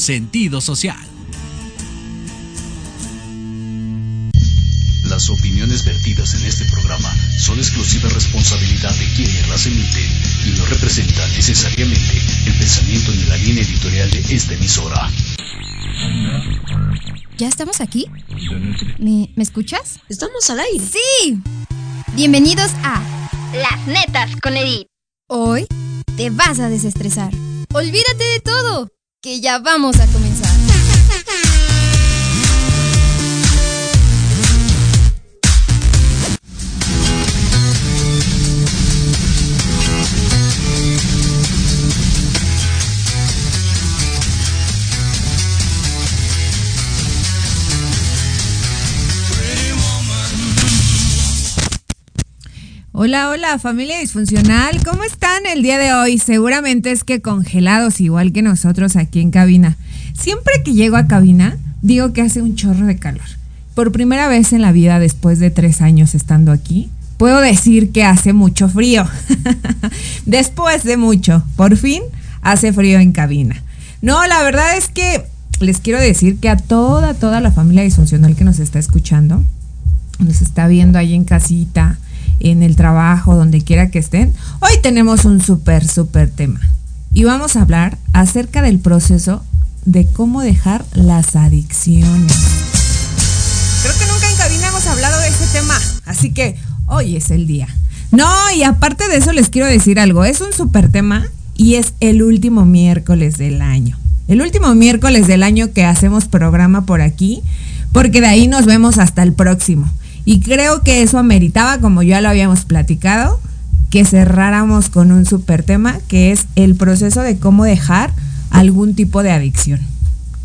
Sentido social. Las opiniones vertidas en este programa son exclusiva responsabilidad de quienes las emiten y no representan necesariamente el pensamiento ni la línea editorial de esta emisora. ¿Ya estamos aquí? ¿Me, ¿me escuchas? Estamos al aire. ¡Sí! Bienvenidos a Las Netas con Edith. Hoy te vas a desestresar. Olvídate de todo, que ya vamos a comenzar. Hola, hola familia disfuncional, ¿cómo están el día de hoy? Seguramente es que congelados igual que nosotros aquí en cabina. Siempre que llego a cabina, digo que hace un chorro de calor. Por primera vez en la vida después de tres años estando aquí, puedo decir que hace mucho frío. después de mucho, por fin hace frío en cabina. No, la verdad es que les quiero decir que a toda, toda la familia disfuncional que nos está escuchando, nos está viendo ahí en casita, en el trabajo, donde quiera que estén, hoy tenemos un súper, súper tema. Y vamos a hablar acerca del proceso de cómo dejar las adicciones. Creo que nunca en cabina hemos hablado de este tema, así que hoy es el día. No, y aparte de eso les quiero decir algo, es un súper tema y es el último miércoles del año. El último miércoles del año que hacemos programa por aquí, porque de ahí nos vemos hasta el próximo. Y creo que eso ameritaba, como ya lo habíamos platicado, que cerráramos con un súper tema, que es el proceso de cómo dejar algún tipo de adicción.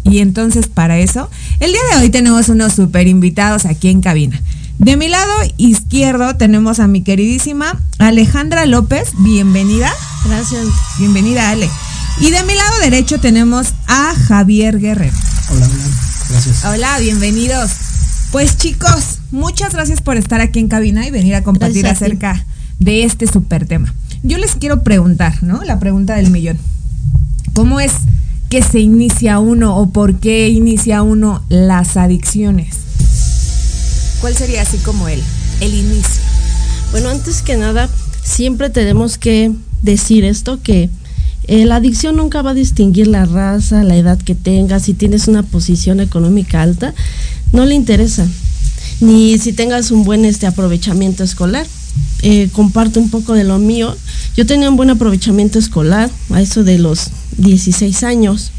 Y entonces para eso, el día de hoy tenemos unos súper invitados aquí en cabina. De mi lado izquierdo tenemos a mi queridísima Alejandra López, bienvenida. Gracias. Bienvenida Ale. Y de mi lado derecho tenemos a Javier Guerrero. Hola, hola. Gracias. Hola, bienvenidos. Pues chicos, muchas gracias por estar aquí en cabina y venir a compartir Gracias a ti. acerca de este súper tema. Yo les quiero preguntar, ¿no? La pregunta del millón. ¿Cómo es que se inicia uno o por qué inicia uno las adicciones? ¿Cuál sería así como el, el inicio? Bueno, antes que nada, siempre tenemos que decir esto que eh, la adicción nunca va a distinguir la raza, la edad que tengas, si tienes una posición económica alta, no le interesa. Ni si tengas un buen este aprovechamiento escolar. Eh, comparto un poco de lo mío. Yo tenía un buen aprovechamiento escolar, a eso de los 16 años.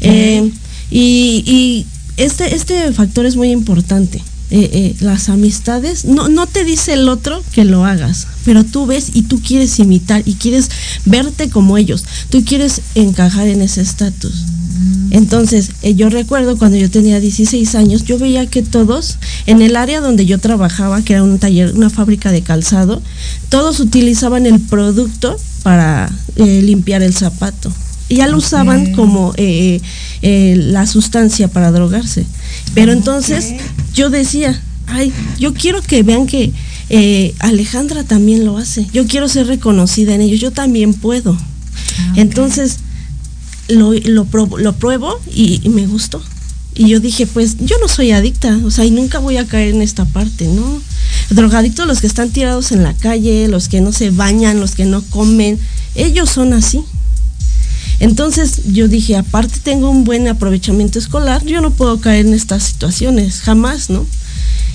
Eh, y, y este, este factor es muy importante. Eh, eh, las amistades, no, no te dice el otro que lo hagas, pero tú ves y tú quieres imitar y quieres verte como ellos, tú quieres encajar en ese estatus. Entonces, eh, yo recuerdo cuando yo tenía 16 años, yo veía que todos, en el área donde yo trabajaba, que era un taller, una fábrica de calzado, todos utilizaban el producto para eh, limpiar el zapato. Y ya lo usaban como eh, la sustancia para drogarse. Pero entonces yo decía, ay, yo quiero que vean que Alejandra también lo hace. Yo quiero ser reconocida en ellos, yo también puedo. Entonces lo, lo, pruebo y, y me gustó. Y yo dije, pues yo no soy adicta, o sea, y nunca voy a caer en esta parte, ¿no? Drogadictos los que están tirados en la calle, los que no se bañan, los que no comen, ellos son así. Entonces yo dije, aparte tengo un buen aprovechamiento escolar, yo no puedo caer en estas situaciones, jamás, ¿no?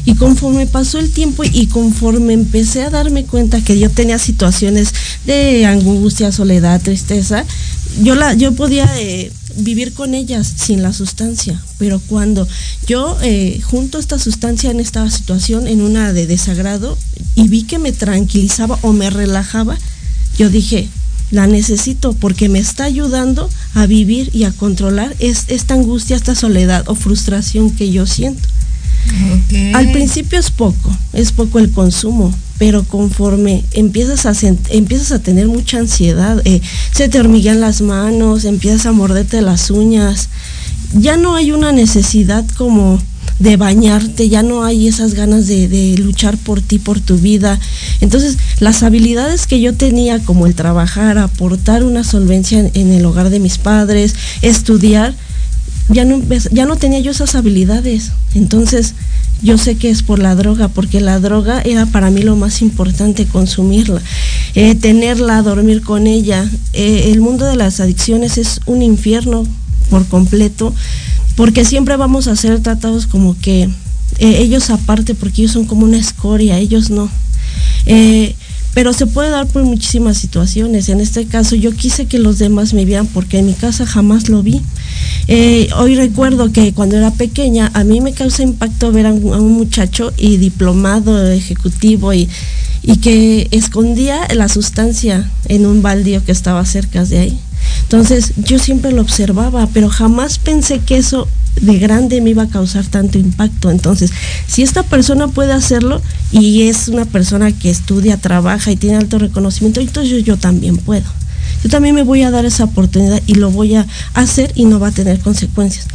Y conforme pasó el tiempo y conforme empecé a darme cuenta que yo tenía situaciones de angustia, soledad, tristeza, yo, la, yo podía eh, vivir con ellas sin la sustancia, pero cuando yo eh, junto esta sustancia en esta situación, en una de desagrado, y vi que me tranquilizaba o me relajaba, yo dije, la necesito porque me está ayudando a vivir y a controlar es, esta angustia, esta soledad o frustración que yo siento. Al principio es poco, es poco el consumo, pero conforme empiezas a, empiezas a tener mucha ansiedad, eh, se te hormiguean las manos, empiezas a morderte las uñas, ya no hay una necesidad como de bañarte, ya no hay esas ganas de, luchar por ti, por tu vida. Entonces, las habilidades que yo tenía, como el trabajar, aportar una solvencia en, el hogar de mis padres, estudiar, ya no, ya no tenía yo esas habilidades. Entonces, yo sé que es por la droga, porque la droga era para mí lo más importante, consumirla, eh, tenerla, dormir con ella. Eh, el mundo de las adicciones es un infierno por completo, porque siempre vamos a ser tratados como que eh, ellos aparte, porque ellos son como una escoria, ellos no. Pero se puede dar por muchísimas situaciones. En este caso yo quise que los demás me vieran porque en mi casa jamás lo vi. Eh, hoy recuerdo que cuando era pequeña a mí me causa impacto ver a un, muchacho y diplomado ejecutivo y, y que escondía la sustancia en un baldío que estaba cerca de ahí. Entonces yo siempre lo observaba, pero jamás pensé que eso de grande me iba a causar tanto impacto. Entonces, si esta persona puede hacerlo y es una persona que estudia, trabaja y tiene alto reconocimiento, entonces yo también puedo yo también me voy a dar esa oportunidad y lo voy a hacer y no va a tener consecuencias.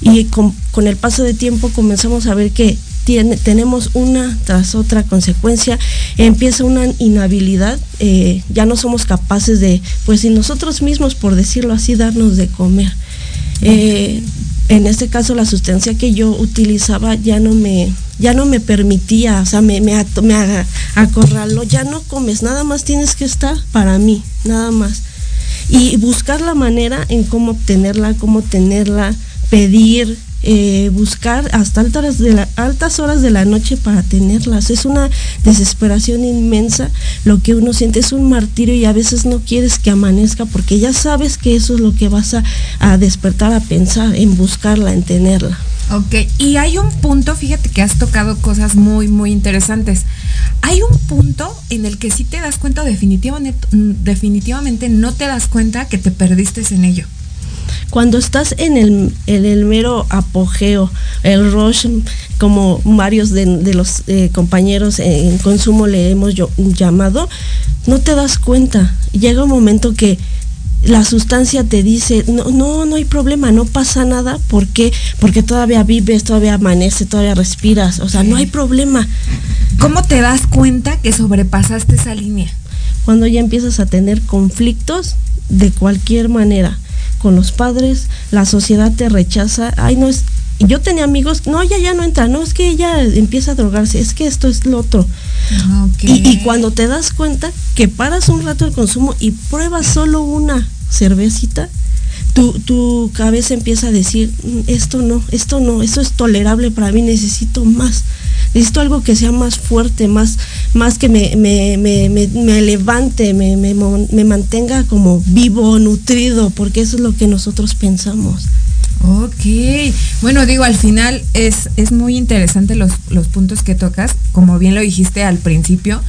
Y con, el paso de tiempo comenzamos a ver que tenemos una tras otra consecuencia, empieza una inhabilidad, eh, ya no somos capaces de, pues si nosotros mismos, por decirlo así, darnos de comer. Eh, en este caso la sustancia que yo utilizaba ya no me, ya no me permitía, o sea, me, me, me acorraló, ya no comes, nada más tienes que estar para mí, nada más. Y buscar la manera en cómo obtenerla, cómo tenerla, pedir, eh, buscar hasta altas, de altas horas de la noche para tenerlas. Es una desesperación inmensa lo que uno siente, es un martirio y a veces no quieres que amanezca porque ya sabes que eso es lo que vas a, a despertar a pensar, en buscarla, en tenerla. Ok, y hay un punto, fíjate que has tocado cosas muy, muy interesantes. Hay un punto en el que sí te das cuenta, definitivamente, definitivamente no te das cuenta que te perdiste en ello. Cuando estás en el, el mero apogeo, el rush, como varios de, los eh, compañeros en consumo le hemos llamado, no te das cuenta. Llega un momento que la sustancia te dice, no, no, no hay problema, no pasa nada, ¿por qué? Porque todavía vives, todavía amanece, todavía respiras, o sea, no hay problema. ¿Cómo te das cuenta que sobrepasaste esa línea? Cuando ya empiezas a tener conflictos de cualquier manera con los padres, la sociedad te rechaza, ay, no es, yo tenía amigos, no, ella ya no entra, no, es que ella empieza a drogarse, es que esto es lo otro. Ah, y, y, cuando te das cuenta que paras un rato el consumo y pruebas solo una cervecita, tu, tu cabeza empieza a decir, mm, esto no, esto no, esto es tolerable para mí, necesito más. Necesito algo que sea más fuerte, más, más que me, me, me, me levante, me, mantenga como vivo, nutrido, porque eso es lo que nosotros pensamos. Ok, bueno, digo, al final es, es muy interesante los, los puntos que tocas, como bien lo dijiste al principio,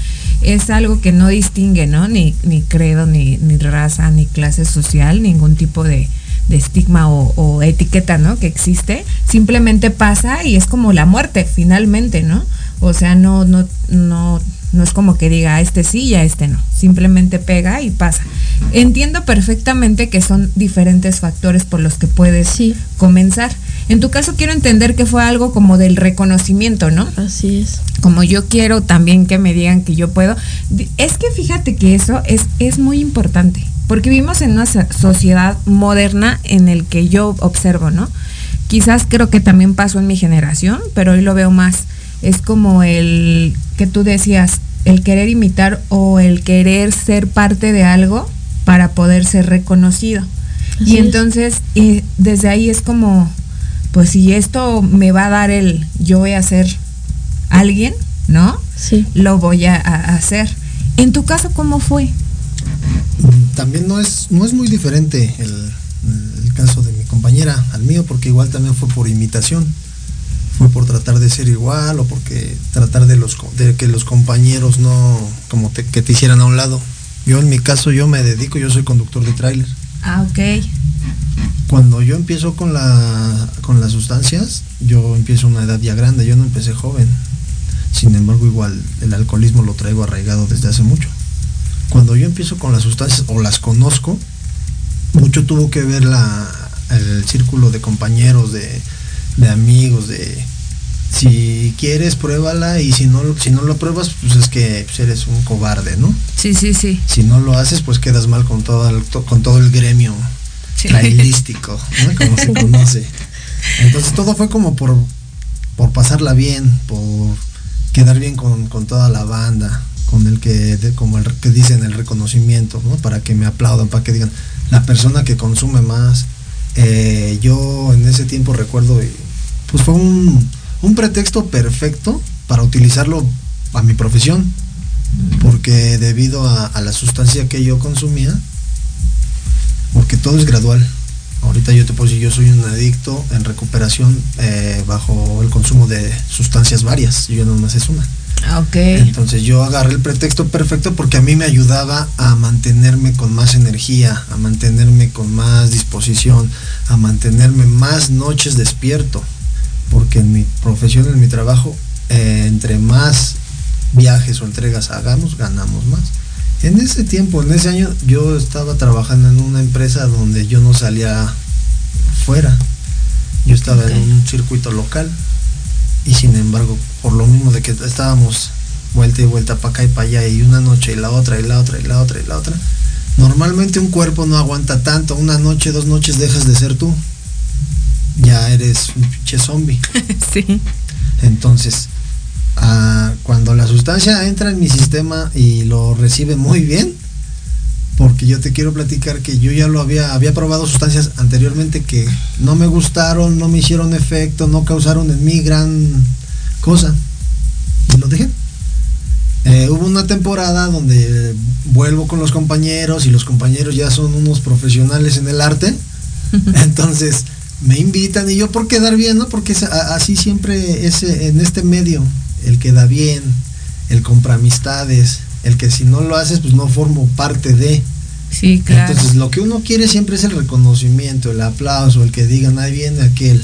es algo que no distingue, ¿no? Ni, ni credo, ni, ni raza, ni clase social, ningún tipo de, estigma o, etiqueta, ¿no? Que existe. Simplemente pasa y es como la muerte, finalmente, ¿no? O sea, no, no, no, no es como que diga, este sí y a este no. Simplemente pega y pasa. Entiendo perfectamente que son diferentes factores por los que puedes comenzar. En tu caso quiero entender que fue algo como del reconocimiento, ¿no? Así es. Como yo quiero también que me digan que yo puedo. Es que fíjate que eso es, es muy importante, porque vivimos en una sociedad moderna en el que yo observo, ¿no? Quizás creo que también pasó en mi generación, pero hoy lo veo más. Es como el que tú decías, el querer imitar o el querer ser parte de algo para poder ser reconocido. y entonces eh, desde ahí es como pues si esto me va a dar el yo voy a ser alguien, ¿no? Sí. Lo voy a, hacer. En tu caso, ¿cómo fue? También no es, no es muy diferente el, caso de mi compañera al mío, porque igual también fue por imitación. Fue por tratar de ser igual o porque tratar de, los, de que los compañeros no, como que te hicieran a un lado. Yo en mi caso, yo me dedico, yo soy conductor de tráiler. Ah, ok. Cuando yo empiezo con, la, con las sustancias, yo empiezo a una edad ya grande, yo no empecé joven. Sin embargo, igual el alcoholismo lo traigo arraigado desde hace mucho. Cuando yo empiezo con las sustancias o las conozco, mucho tuvo que ver la, el círculo de compañeros, de, amigos, de Si quieres, pruébala y si no, si no lo pruebas, pues es que pues, eres un cobarde, ¿no? Sí, sí, sí. Si no lo haces, pues quedas mal con todo el, con todo el gremio Sí. trailístico, ¿no? Como se conoce. Entonces todo fue como por, por pasarla bien, por quedar bien con, con toda la banda, con el que, de- como el que dicen el reconocimiento, ¿no? Para que me aplaudan, para que digan, la persona que consume más. Eh, yo en ese tiempo recuerdo, y, pues fue un, un pretexto perfecto para utilizarlo a mi profesión, porque debido a, a la sustancia que yo consumía, porque todo es gradual. Ahorita yo te puedo decir, yo soy un adicto en recuperación eh, bajo el consumo de sustancias varias, yo no más es una. Ah, Ok. Entonces yo agarré el pretexto perfecto porque a mí me ayudaba a mantenerme con más energía, a mantenerme con más disposición, a mantenerme más noches despierto. Porque en mi profesión, en mi trabajo, eh, entre más viajes o entregas hagamos, ganamos más. En ese tiempo, en ese año, yo estaba trabajando en una empresa donde yo no salía fuera. Yo estaba en un circuito local y sin embargo, por lo mismo de que estábamos vuelta y vuelta para acá y para allá y una noche y la otra y la otra y la otra y la otra, normalmente un cuerpo no aguanta tanto, una noche, dos noches dejas de ser tú. Ya eres un pinche zombie. sí. Entonces, ah, cuando la sustancia entra en mi sistema y lo recibe muy bien, porque yo te quiero platicar que yo ya lo había, había probado sustancias anteriormente que no me gustaron, no me hicieron efecto, no causaron en mí gran cosa. Y lo dejé. Eh, hubo una temporada donde vuelvo con los compañeros y los compañeros ya son unos profesionales en el arte. Entonces me invitan y yo por quedar bien, ¿no? Porque es a- así siempre es eh, en este medio, el que da bien, el compra amistades, el que si no lo haces pues no formo parte de. Sí, claro. Entonces lo que uno quiere siempre es el reconocimiento, el aplauso, el que digan, ahí viene aquel,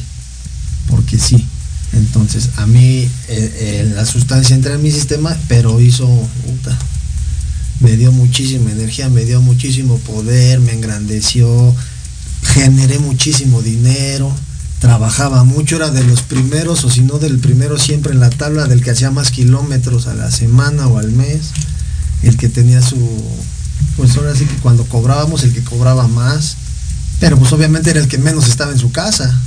porque sí. Entonces a mí eh, eh, la sustancia entra en mi sistema, pero hizo, puta, me dio muchísima energía, me dio muchísimo poder, me engrandeció, generé muchísimo dinero, trabajaba mucho, era de los primeros, o si no del primero siempre en la tabla del que hacía más kilómetros a la semana o al mes, el que tenía su, pues ahora sí que cuando cobrábamos el que cobraba más, pero pues obviamente era el que menos estaba en su casa,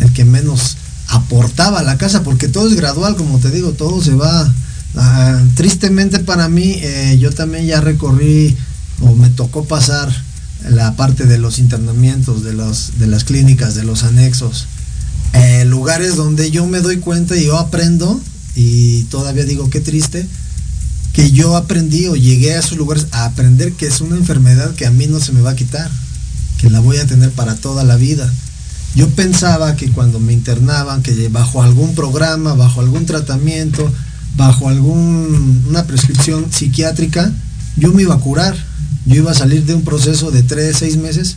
el que menos aportaba a la casa, porque todo es gradual, como te digo, todo se va. ah, tristemente para mí, eh, yo también ya recorrí o me tocó pasar la parte de los internamientos, de, los, de las clínicas, de los anexos, eh, lugares donde yo me doy cuenta y yo aprendo, y todavía digo qué triste, que yo aprendí o llegué a esos lugares a aprender que es una enfermedad que a mí no se me va a quitar, que la voy a tener para toda la vida. Yo pensaba que cuando me internaban, que bajo algún programa, bajo algún tratamiento, bajo alguna prescripción psiquiátrica, yo me iba a curar. Yo iba a salir de un proceso de tres, seis meses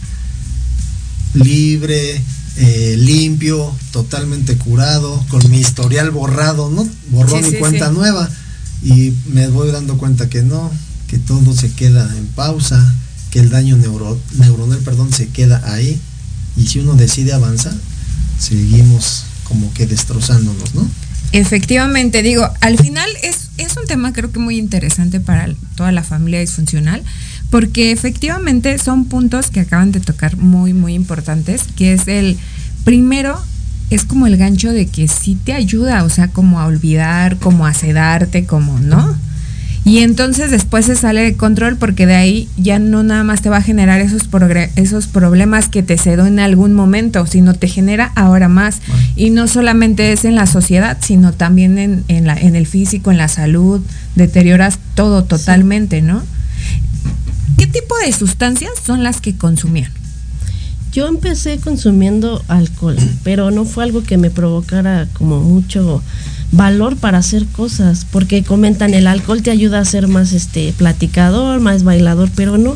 libre, eh, limpio, totalmente curado, con mi historial borrado, ¿no? Sí, y sí, cuenta sí. nueva. Y me voy dando cuenta que no, que todo se queda en pausa, que el daño neuro- neuronal, perdón, se queda ahí. Y si uno decide avanzar, seguimos como que destrozándonos, ¿no? Efectivamente, digo, al final es, es un tema creo que muy interesante para toda la familia disfuncional, porque efectivamente son puntos que acaban de tocar muy, muy importantes, que es el primero, es como el gancho de que sí te ayuda, o sea, como a olvidar, como a sedarte, como, ¿no? Y entonces después se sale de control porque de ahí ya no nada más te va a generar esos, esos problemas que te cedó en algún momento, sino te genera ahora más. Y no solamente es en la sociedad, sino también en, en, la, en el físico, en la salud, deterioras todo totalmente, ¿no? ¿Qué tipo de sustancias son las que consumían? Yo empecé consumiendo alcohol, pero no fue algo que me provocara como mucho valor para hacer cosas, porque comentan el alcohol te ayuda a ser más este platicador, más bailador, pero no.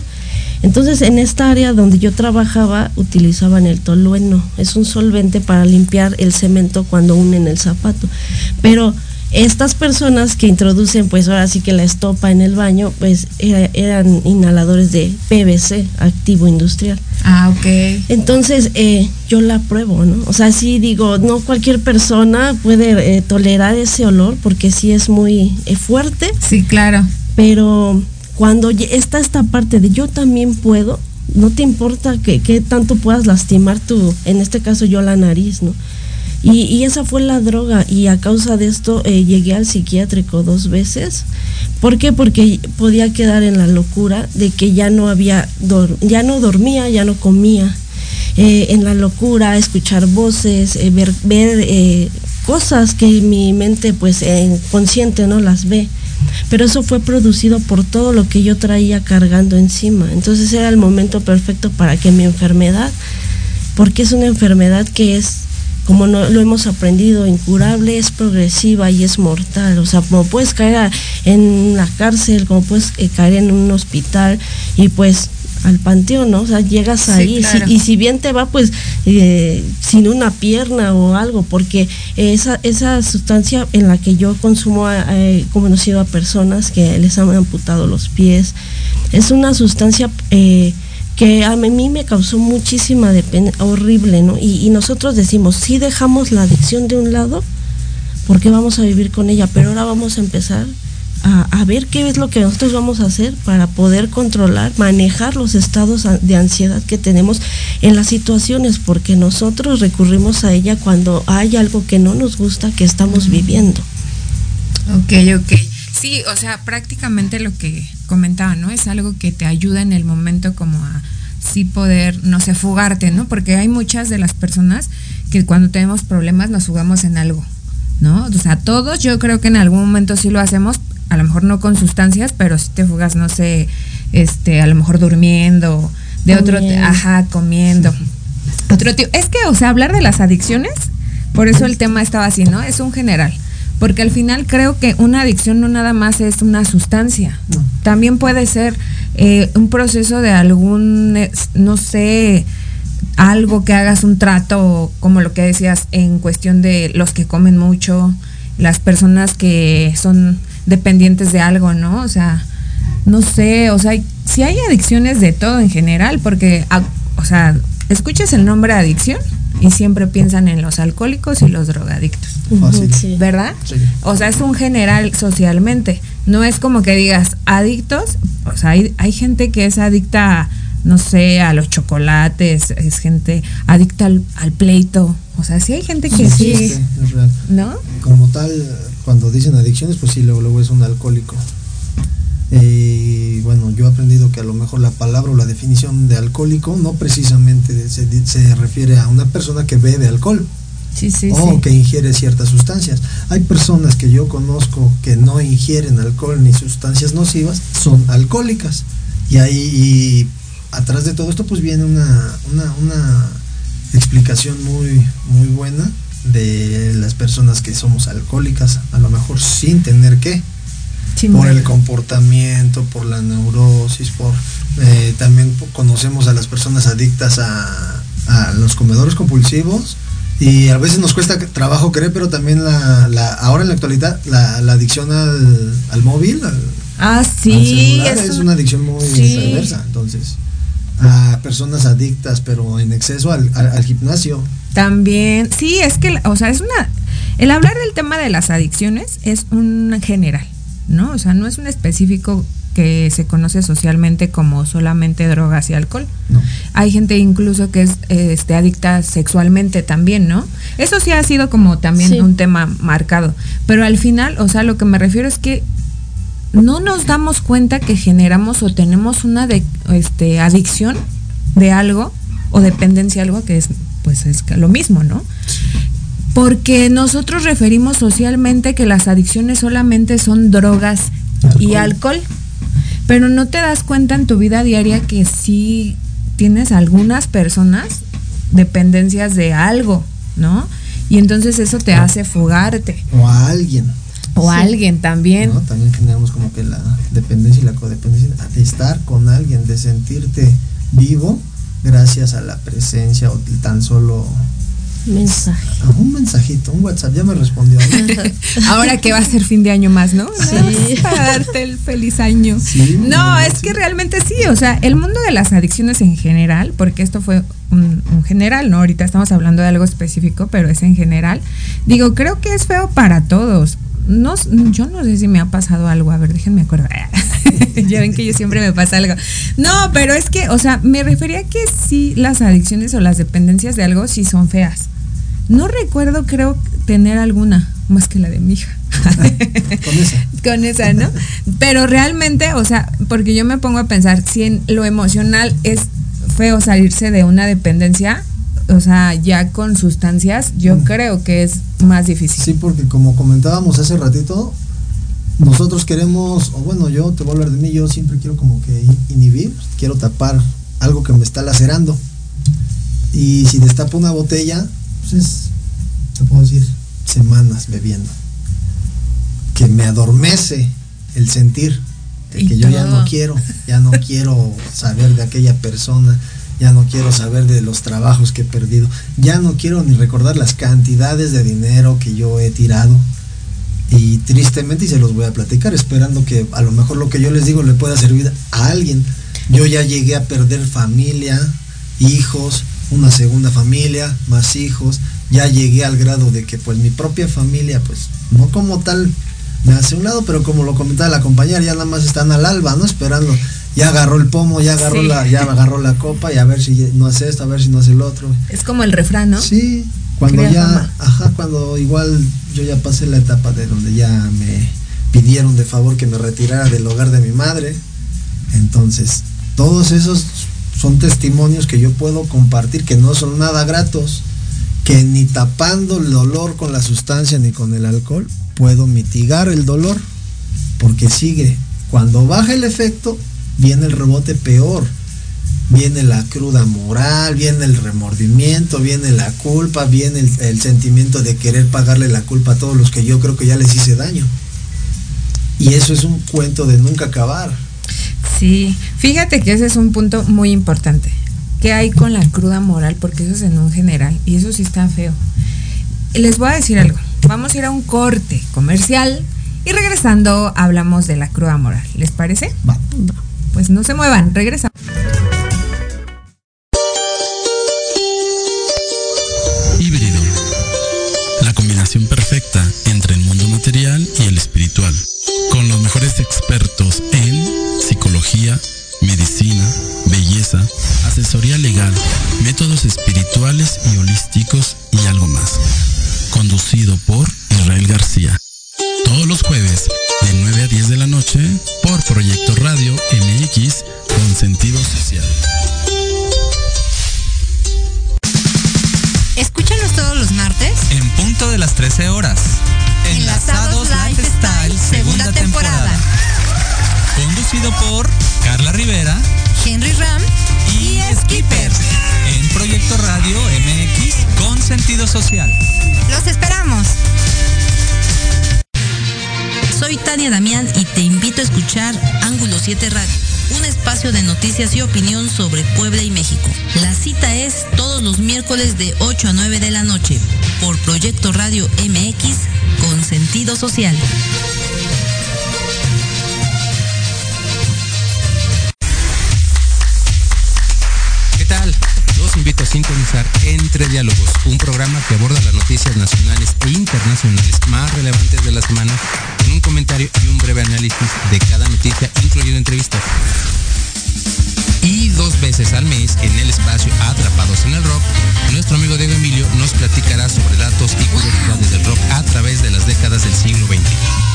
Entonces, en esta área donde yo trabajaba utilizaban el tolueno, es un solvente para limpiar el cemento cuando unen el zapato. Pero estas personas que introducen, pues ahora sí que la estopa en el baño, pues eran inhaladores de PVC, activo industrial. Ah, ok. Entonces, eh, yo la pruebo, ¿no? O sea, sí digo, no cualquier persona puede eh, tolerar ese olor porque sí es muy eh, fuerte. Sí, claro. Pero cuando está esta parte de yo también puedo, no te importa que, que tanto puedas lastimar tu, en este caso yo la nariz, ¿no? Y, esa fue la droga y a causa de esto eh, llegué al psiquiátrico dos veces. ¿Por qué? Porque podía quedar en la locura de que ya no había, ya no dormía, ya no comía. Eh, en la locura, escuchar voces, eh, ver, ver cosas que mi mente pues consciente no las ve. Pero eso fue producido por todo lo que yo traía cargando encima. Entonces era el momento perfecto para que mi enfermedad, porque es una enfermedad que es como no, lo hemos aprendido, incurable, es progresiva y es mortal. O sea, como puedes caer en la cárcel, como puedes eh, caer en un hospital y pues al panteón, ¿no? O sea, llegas ahí y si bien te va pues eh, sin una pierna o algo, porque esa, esa sustancia en la que yo consumo, he conocido a personas que les han amputado los pies, es una sustancia... Eh, que a mí me causó muchísima dependencia, horrible, ¿no? Y, nosotros decimos, si dejamos la adicción de un lado, porque vamos a vivir con ella, pero ahora vamos a empezar a, ver qué es lo que nosotros vamos a hacer para poder controlar, manejar los estados de ansiedad que tenemos en las situaciones, porque nosotros recurrimos a ella cuando hay algo que no nos gusta que estamos viviendo. Ok, ok. Sí, o sea, prácticamente lo que comentaba, ¿no? Es algo que te ayuda en el momento como a sí poder, no sé, fugarte, ¿no? Porque hay muchas de las personas que cuando tenemos problemas nos fugamos en algo, ¿no? O sea, todos yo creo que en algún momento sí lo hacemos, a lo mejor no con sustancias, pero sí te fugas, no sé, este, a lo mejor durmiendo, de otro, ajá, comiendo. Otro tío, es que, o sea, hablar de las adicciones, por eso el tema estaba así, ¿no? Es un general. Porque al final creo que una adicción no nada más es una sustancia. También puede ser eh, un proceso de algún, no sé, algo que hagas un trato, como lo que decías, en cuestión de los que comen mucho, las personas que son dependientes de algo, ¿no? O sea, no sé, o sea, si hay adicciones de todo en general, porque, ah, o sea, escuchas el nombre adicción y siempre piensan en los alcohólicos y los drogadictos. ¿Verdad? O sea, es un general socialmente. No es como que digas adictos. O sea, hay, hay gente que es adicta, no sé, a los chocolates, es gente adicta al, pleito. O sea, sí hay gente que sí. es real. ¿No? Como tal, cuando dicen adicciones, pues sí, luego, luego es un alcohólico. Eh, bueno, yo he aprendido que a lo mejor la palabra o la definición de alcohólico no precisamente se, refiere a una persona que bebe alcohol. o que ingiere ciertas sustancias. Hay personas que yo conozco que no ingieren alcohol ni sustancias nocivas, son alcohólicas. Y ahí, atrás de todo esto, pues viene una, una, explicación muy, muy buena de las personas que somos alcohólicas, a lo mejor sin tener que por el comportamiento, por la neurosis, por eh, también conocemos a las personas adictas a, los comedores compulsivos y a veces nos cuesta trabajo creer, pero también la, ahora en la actualidad la, adicción al, móvil, ah, sí, es, una adicción muy perversa, entonces a personas adictas, pero en exceso al, al, gimnasio. También, sí, es que, o sea, es una, el hablar del tema de las adicciones es un general. ¿No? O sea, no es un específico que se conoce socialmente como solamente drogas y alcohol. Hay gente incluso que es este, adicta sexualmente también, ¿no? Eso sí ha sido como también un tema marcado. Pero al final, o sea, lo que me refiero es que no nos damos cuenta que generamos o tenemos una de, este, adicción de algo o dependencia de algo que es pues es lo mismo, ¿no? Porque nosotros referimos socialmente que las adicciones solamente son drogas y alcohol, pero no te das cuenta en tu vida diaria que sí tienes algunas personas dependencias de algo, ¿no? Y entonces eso te hace fugarte. O a alguien. O a alguien también. También generamos como que la dependencia y la codependencia de estar con alguien, de sentirte vivo gracias a la presencia o tan solo Mensaje. Un mensajito, un WhatsApp, ya me respondió. Ahora que va a ser fin de año más, ¿no? Sí. Para darte el feliz año. Sí, no, es sí. que realmente sí, o sea, el mundo de las adicciones en general, porque esto fue un, un general, ¿no? Ahorita estamos hablando de algo específico, pero es en general. Digo, creo que es feo para todos. No, yo no sé si me ha pasado algo, a ver, déjenme acordar. ya ven que yo siempre me pasa algo. No, pero es que, o sea, me refería a que sí las adicciones o las dependencias de algo sí son feas. No recuerdo, creo, tener alguna, más que la de mi hija. Con esa. Con esa, ¿no? Pero realmente, o sea, porque yo me pongo a pensar, si en lo emocional es feo salirse de una dependencia, o sea, ya con sustancias, yo creo que es más difícil. Sí, porque como comentábamos hace ratito, nosotros queremos, o bueno, yo te voy a hablar de mí, yo siempre quiero como que in- inhibir, quiero tapar algo que me está lacerando. Y si destapo una botella, pues es, te puedo decir, semanas bebiendo. Que me adormece el sentir de que yo ya no quiero, ya no quiero saber de aquella persona, ya no quiero saber de los trabajos que he perdido, ya no quiero ni recordar las cantidades de dinero que yo he tirado. Y tristemente, y se los voy a platicar, esperando que a lo mejor lo que yo les digo le pueda servir a alguien. Yo ya llegué a perder familia, hijos, una segunda familia, más hijos. Ya llegué al grado de que pues mi propia familia, pues no como tal me hace un lado, pero como lo comentaba la compañera, ya nada más están al alba, ¿no? Esperando. Ya agarró el pomo, ya agarró Sí. la, ya agarró la copa y a ver si no hace esto, a ver si no hace el otro. Es como el refrán, ¿no? Sí, cuando Crea ya, fama. ajá, cuando igual yo ya pasé la etapa de donde ya me pidieron de favor que me retirara del hogar de mi madre. Entonces, todos esos son testimonios que yo puedo compartir que no son nada gratos, que ni tapando el dolor con la sustancia ni con el alcohol puedo mitigar el dolor, porque sigue. Cuando baja el efecto, viene el rebote peor viene la cruda moral, viene el remordimiento, viene la culpa, viene el, el sentimiento de querer pagarle la culpa a todos los que yo creo que ya les hice daño. Y eso es un cuento de nunca acabar. Sí, fíjate que ese es un punto muy importante. ¿Qué hay con la cruda moral? Porque eso es en un general y eso sí está feo. Les voy a decir algo. Vamos a ir a un corte comercial y regresando hablamos de la cruda moral. ¿Les parece? Va. Pues no se muevan, regresamos. 7 Radio, un espacio de noticias y opinión sobre Puebla y México. La cita es todos los miércoles de 8 a 9 de la noche por Proyecto Radio MX con sentido social. A sintonizar Entre Diálogos, un programa que aborda las noticias nacionales e internacionales más relevantes de la semana, con un comentario y un breve análisis de cada noticia, incluyendo entrevistas. Y dos veces al mes, en el espacio Atrapados en el Rock, nuestro amigo Diego Emilio nos platicará sobre datos y curiosidades del rock a través de las décadas del siglo XX.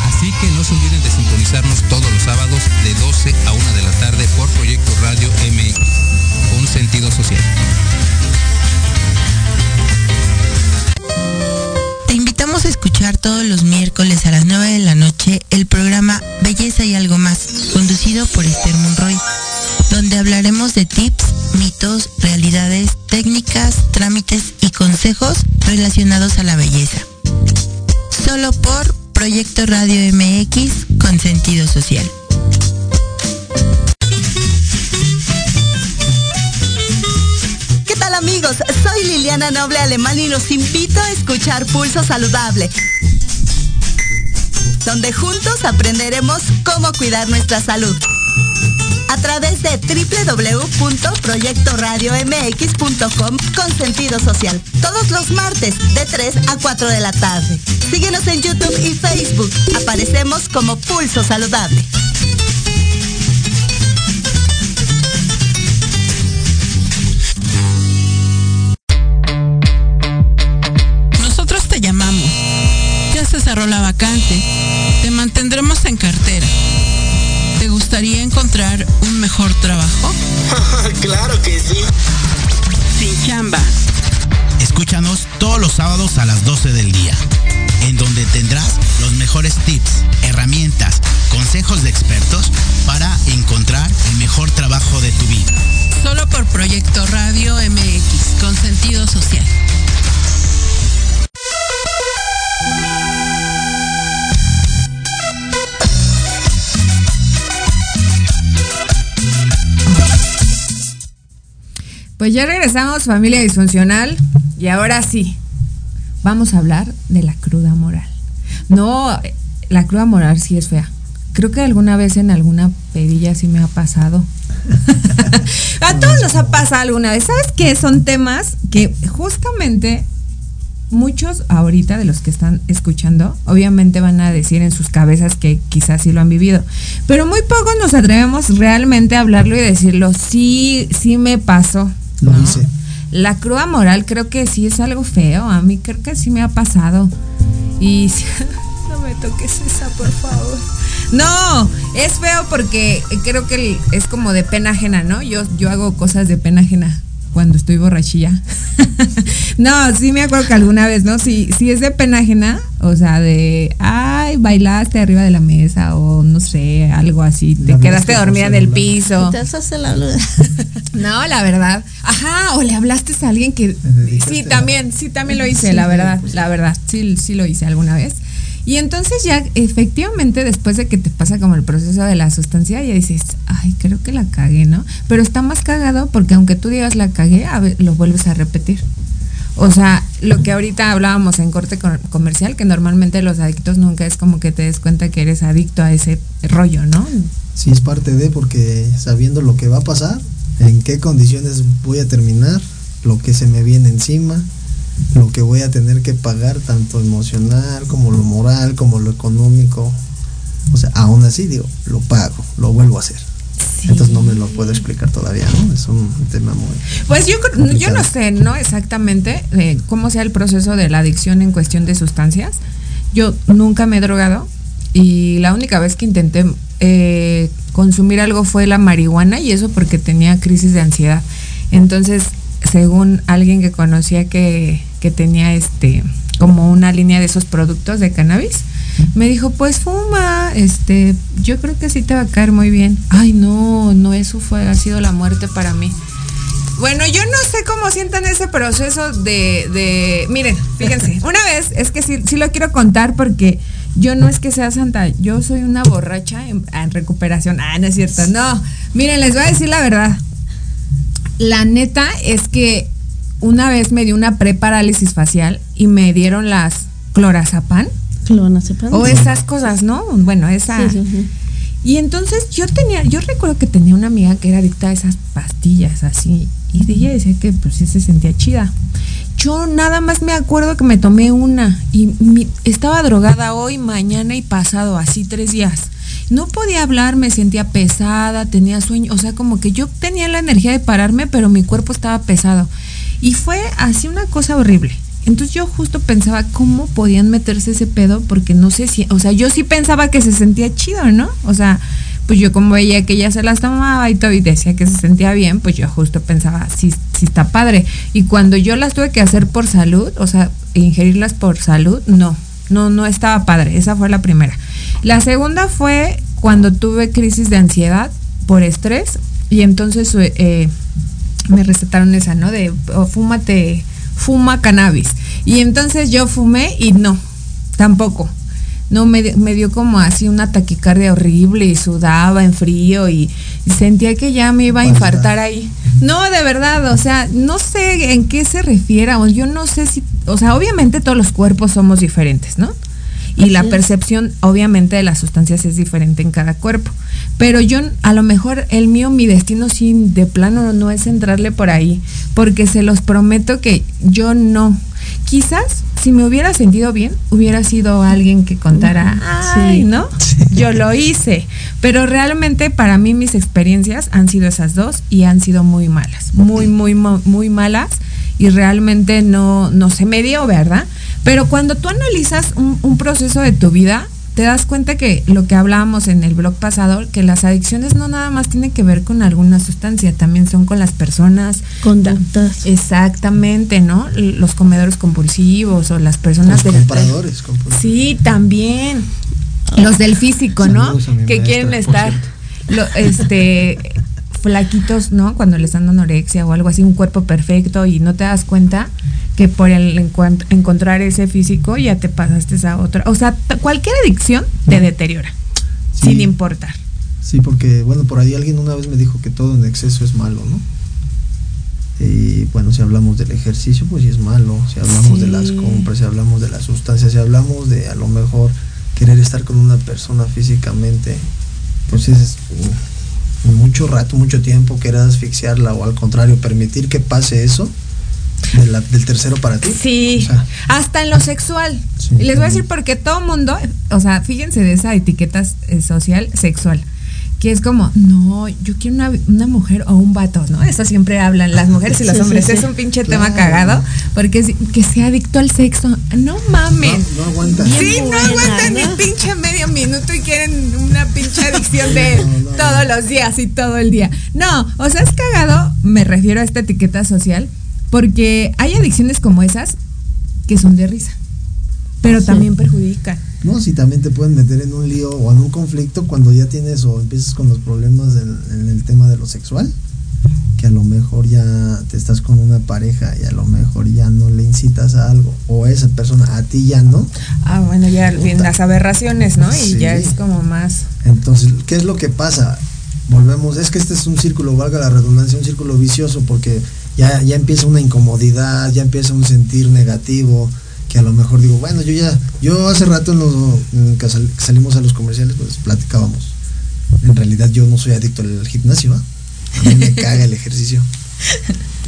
Así que no se olviden de sintonizarnos todos los sábados de 12 a 1 de la tarde por Proyecto Radio MX, con sentido social. Te invitamos a escuchar todos los miércoles a las 9 de la noche el programa Belleza y algo más, conducido por Esther Monroy, donde hablaremos de tips, mitos, realidades, técnicas, trámites y consejos relacionados a la belleza. Solo por Proyecto Radio MX con sentido social. Amigos, soy Liliana Noble Alemán y los invito a escuchar Pulso Saludable, donde juntos aprenderemos cómo cuidar nuestra salud. A través de www.proyectoradiomx.com con sentido social. Todos los martes de 3 a 4 de la tarde. Síguenos en YouTube y Facebook. Aparecemos como Pulso Saludable. Encontrar un mejor trabajo? claro que sí. Sin chamba. Escúchanos todos los sábados a las 12 del día, en donde tendrás los mejores tips, herramientas, consejos de expertos para encontrar el mejor trabajo de tu vida. Solo por Proyecto Radio MX, con sentido social. Pues ya regresamos, familia disfuncional, y ahora sí, vamos a hablar de la cruda moral. No, la cruda moral sí es fea. Creo que alguna vez en alguna pedilla sí me ha pasado. a todos nos ha pasado alguna vez. ¿Sabes qué? Son temas que justamente muchos ahorita de los que están escuchando, obviamente van a decir en sus cabezas que quizás sí lo han vivido, pero muy pocos nos atrevemos realmente a hablarlo y decirlo, sí, sí me pasó. Lo hice. La cruda moral creo que sí es algo feo. A mí creo que sí me ha pasado. Y no me toques esa, por favor. No, es feo porque creo que es como de pena ajena, ¿no? Yo, yo hago cosas de pena ajena cuando estoy borrachilla. no, sí me acuerdo que alguna vez, ¿no? Si, si es de pena ajena, o sea, de, ay, bailaste arriba de la mesa o no sé, algo así, te quedaste dormida en el piso. Te hace la No, la verdad. Ajá, o le hablaste a alguien que... Sí, también, sí, también lo hice, la verdad, la verdad, sí, sí lo hice alguna vez. Y entonces ya efectivamente después de que te pasa como el proceso de la sustancia, ya dices, ay, creo que la cagué, ¿no? Pero está más cagado porque aunque tú digas la cagué, a ver, lo vuelves a repetir. O sea, lo que ahorita hablábamos en corte comercial, que normalmente los adictos nunca es como que te des cuenta que eres adicto a ese rollo, ¿no? Sí, es parte de, porque sabiendo lo que va a pasar, en qué condiciones voy a terminar, lo que se me viene encima, lo que voy a tener que pagar, tanto emocional como lo moral, como lo económico. O sea, aún así digo, lo pago, lo vuelvo a hacer. Entonces no me lo puedo explicar todavía, ¿no? Es un tema muy... Pues yo, yo no sé, ¿no? Exactamente eh, cómo sea el proceso de la adicción en cuestión de sustancias. Yo nunca me he drogado y la única vez que intenté eh, consumir algo fue la marihuana y eso porque tenía crisis de ansiedad. Entonces, según alguien que conocía que que tenía este como una línea de esos productos de cannabis, me dijo, pues fuma, este, yo creo que sí te va a caer muy bien. Ay, no, no, eso fue, ha sido la muerte para mí. Bueno, yo no sé cómo sientan ese proceso de, de miren, fíjense, una vez, es que sí, sí lo quiero contar porque yo no es que sea santa, yo soy una borracha en, en recuperación. Ah, no es cierto, no. Miren, les voy a decir la verdad. La neta es que una vez me dio una preparálisis facial y me dieron las clorazapán. O esas cosas, ¿no? Bueno, esa. Y entonces yo tenía, yo recuerdo que tenía una amiga que era adicta a esas pastillas así. Y ella decía que pues sí se sentía chida. Yo nada más me acuerdo que me tomé una y estaba drogada hoy, mañana y pasado, así tres días. No podía hablar, me sentía pesada, tenía sueño, o sea, como que yo tenía la energía de pararme, pero mi cuerpo estaba pesado. Y fue así una cosa horrible. Entonces yo justo pensaba cómo podían meterse ese pedo porque no sé si, o sea, yo sí pensaba que se sentía chido, ¿no? O sea, pues yo como veía que ella se las tomaba y todo y decía que se sentía bien, pues yo justo pensaba, sí, sí está padre. Y cuando yo las tuve que hacer por salud, o sea, ingerirlas por salud, no, no, no estaba padre. Esa fue la primera. La segunda fue cuando tuve crisis de ansiedad por estrés y entonces eh, me recetaron esa, ¿no? De oh, fúmate, fuma cannabis. Y entonces yo fumé y no, tampoco. No, me, me, dio como así una taquicardia horrible y sudaba en frío y sentía que ya me iba a infartar ahí. No, de verdad, o sea, no sé en qué se refiera, o yo no sé si, o sea, obviamente todos los cuerpos somos diferentes, ¿no? Y la percepción, obviamente, de las sustancias es diferente en cada cuerpo. Pero yo, a lo mejor, el mío, mi destino, sí, de plano, no es entrarle por ahí. Porque se los prometo que yo no. Quizás, si me hubiera sentido bien, hubiera sido alguien que contara, ay, ¿no? Yo lo hice. Pero realmente, para mí, mis experiencias han sido esas dos y han sido muy malas. Muy, muy, muy malas. Y realmente no, no se me dio, ¿verdad? Pero cuando tú analizas un, proceso de tu vida, te das cuenta que lo que hablábamos en el blog pasado, que las adicciones no nada más tienen que ver con alguna sustancia, también son con las personas. Conductas. Exactamente, ¿no? Los comedores compulsivos o las personas... Los compradores compulsivos. Sí, también. Los del físico, ¿no? Que quieren estar... este flaquitos, ¿no? Cuando les dan anorexia o algo así, un cuerpo perfecto y no te das cuenta que por el encontrar ese físico ya te pasaste a otra. O sea, cualquier adicción te deteriora, sin importar. Sí, porque, bueno, por ahí alguien una vez me dijo que todo en exceso es malo, ¿no? Y bueno, si hablamos del ejercicio, pues sí es malo. Si hablamos de las compras, si hablamos de las sustancias, si hablamos de a lo mejor querer estar con una persona físicamente, pues es mucho rato, mucho tiempo querer asfixiarla o al contrario, permitir que pase eso del tercero para ti. Sí, hasta en lo sexual. y les voy a decir porque todo mundo, o sea, fíjense de esa etiqueta eh, social sexual que es como, no, yo quiero una, mujer o un vato, ¿no? Eso siempre hablan las mujeres y los hombres. Es un pinche tema cagado, porque es, que sea adicto al sexo. No mamen. No, no aguantan. Sí, no aguantan ni pinche medio minuto y quieren una pinche adicción de todos los días y todo el día. No, o sea, es cagado, me refiero a esta etiqueta social, porque hay adicciones como esas que son de risa, pero también perjudican. No, si también te pueden meter en un lío o en un conflicto cuando ya tienes o empiezas con los problemas en, el tema de lo sexual, que a lo mejor ya te estás con una pareja y a lo mejor ya no le incitas a algo, o esa persona a ti ya no. Ah, bueno, ya las aberraciones, ¿no? Y ya es como más. Entonces, ¿qué es lo que pasa? Volvemos, es que este es un círculo, valga la redundancia, un círculo vicioso, porque ya, ya empieza una incomodidad, ya empieza un sentir negativo que a lo mejor digo, bueno, yo ya, yo hace rato en los, que salimos a los comerciales, pues platicábamos. En realidad yo no soy adicto al gimnasio, a mí me caga el ejercicio.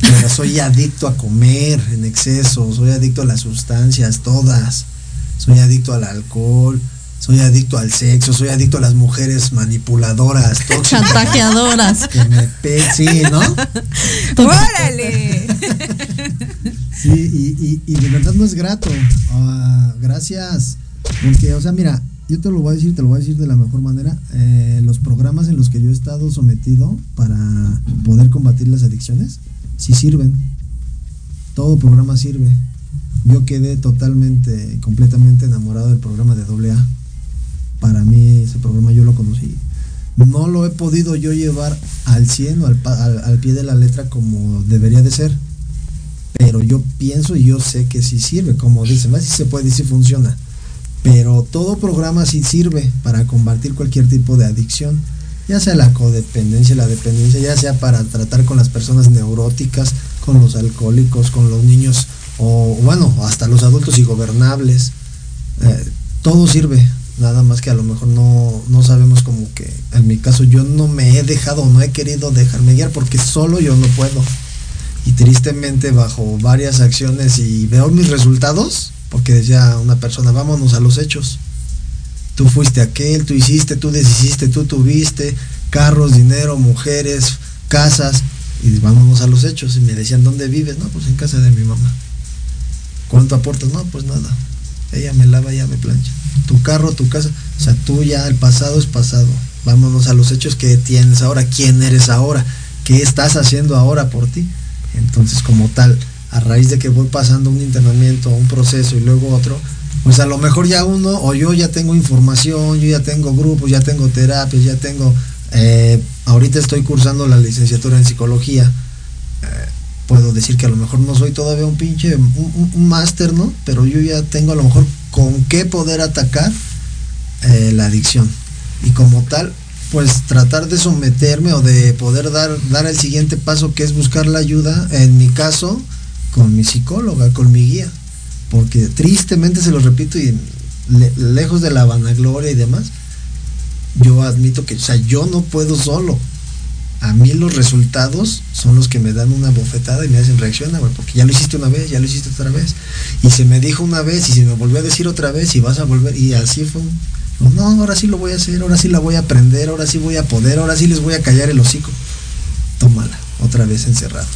Pero soy adicto a comer en exceso, soy adicto a las sustancias, todas. Soy adicto al alcohol, soy adicto al sexo, soy adicto a las mujeres manipuladoras, Chantajeadoras. Que me sí, ¿no? ¡Órale! Sí, y, de verdad no es grato. Ah, gracias. Porque, o sea, mira, yo te lo voy a decir, te lo voy a decir de la mejor manera. Eh, los programas en los que yo he estado sometido para poder combatir las adicciones, sí sirven. Todo programa sirve. Yo quedé totalmente, completamente enamorado del programa de AA. Para mí ese programa yo lo conocí. No lo he podido yo llevar al 100 o al, pie de la letra como debería de ser pero yo pienso y yo sé que sí sirve, como dicen, así se puede decir funciona. Pero todo programa sí sirve para combatir cualquier tipo de adicción, ya sea la codependencia, la dependencia, ya sea para tratar con las personas neuróticas, con los alcohólicos, con los niños, o bueno, hasta los adultos ingobernables. Eh, todo sirve, nada más que a lo mejor no, no sabemos como que en mi caso yo no me he dejado, no he querido dejarme guiar porque solo yo no puedo y tristemente bajo varias acciones y veo mis resultados, porque decía una persona, vámonos a los hechos. Tú fuiste aquel, tú hiciste, tú deshiciste, tú tuviste carros, dinero, mujeres, casas, y vámonos a los hechos. Y me decían, ¿dónde vives? No, pues en casa de mi mamá. ¿Cuánto aportas? No, pues nada. Ella me lava, ella me plancha. Tu carro, tu casa. O sea, tú ya, el pasado es pasado. Vámonos a los hechos que tienes ahora. ¿Quién eres ahora? ¿Qué estás haciendo ahora por ti? Entonces, como tal, a raíz de que voy pasando un internamiento, un proceso y luego otro, pues a lo mejor ya uno o yo ya tengo información, yo ya tengo grupos, ya tengo terapias, ya tengo, eh, ahorita estoy cursando la licenciatura en psicología. Eh, puedo decir que a lo mejor no soy todavía un pinche, un, máster, ¿no? Pero yo ya tengo a lo mejor con qué poder atacar eh, la adicción. Y como tal, pues tratar de someterme o de poder dar, dar el siguiente paso que es buscar la ayuda, en mi caso, con mi psicóloga, con mi guía. Porque tristemente se lo repito y lejos de la vanagloria y demás, yo admito que, o sea, yo no puedo solo. A mí los resultados son los que me dan una bofetada y me hacen reaccionar, porque ya lo hiciste una vez, ya lo hiciste otra vez. Y se me dijo una vez y se me volvió a decir otra vez y vas a volver. Y así fue. No, ahora sí lo voy a hacer, ahora sí la voy a aprender, ahora sí voy a poder, ahora sí les voy a callar el hocico. Tómala, otra vez encerrado.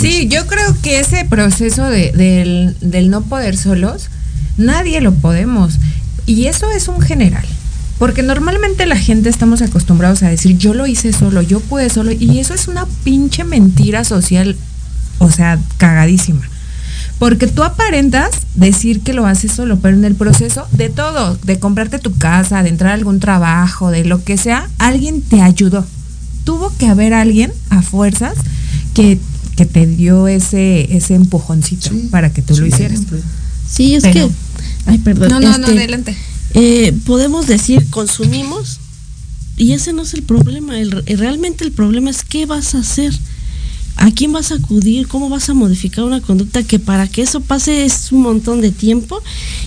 sí, yo creo que ese proceso de, del, del no poder solos, nadie lo podemos. Y eso es un general. Porque normalmente la gente estamos acostumbrados a decir, yo lo hice solo, yo pude solo, y eso es una pinche mentira social, o sea, cagadísima. Porque tú aparentas decir que lo haces solo, pero en el proceso de todo, de comprarte tu casa, de entrar a algún trabajo, de lo que sea, alguien te ayudó. Tuvo que haber alguien a fuerzas que, te dio ese, ese empujoncito para que tú lo hicieras. Sí, es que... Ay, perdón. No, no, no, este, adelante. Eh, podemos decir consumimos y ese no es el problema. El, realmente el problema es qué vas a hacer. ¿A quién vas a acudir? ¿Cómo vas a modificar una conducta que para que eso pase es un montón de tiempo?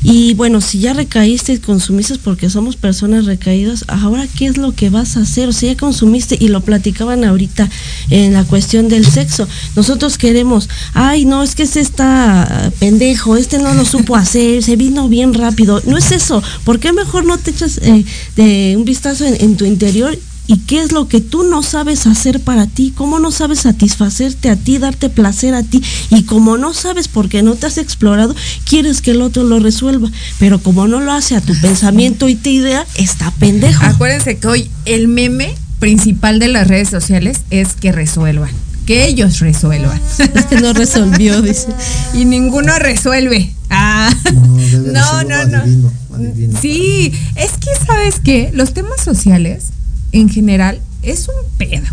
Y bueno, si ya recaíste y consumiste porque somos personas recaídas, ahora qué es lo que vas a hacer? O sea, ya consumiste y lo platicaban ahorita en la cuestión del sexo. Nosotros queremos, ay, no, es que este está pendejo, este no lo supo hacer, se vino bien rápido. No es eso. ¿Por qué mejor no te echas eh, de un vistazo en tu interior y qué es lo que tú no sabes hacer para ti, cómo no sabes satisfacerte a ti, darte placer a ti y como no sabes porque no te has explorado, quieres que el otro lo resuelva, pero como no lo hace a tu pensamiento y tu idea, está pendejo. Acuérdense que hoy el meme principal de las redes sociales es que resuelvan, que ellos resuelvan. Este no resolvió, dice. Y ninguno resuelve. Ah. No, no, no. sí, es que sabes que los temas sociales en general es un pedo.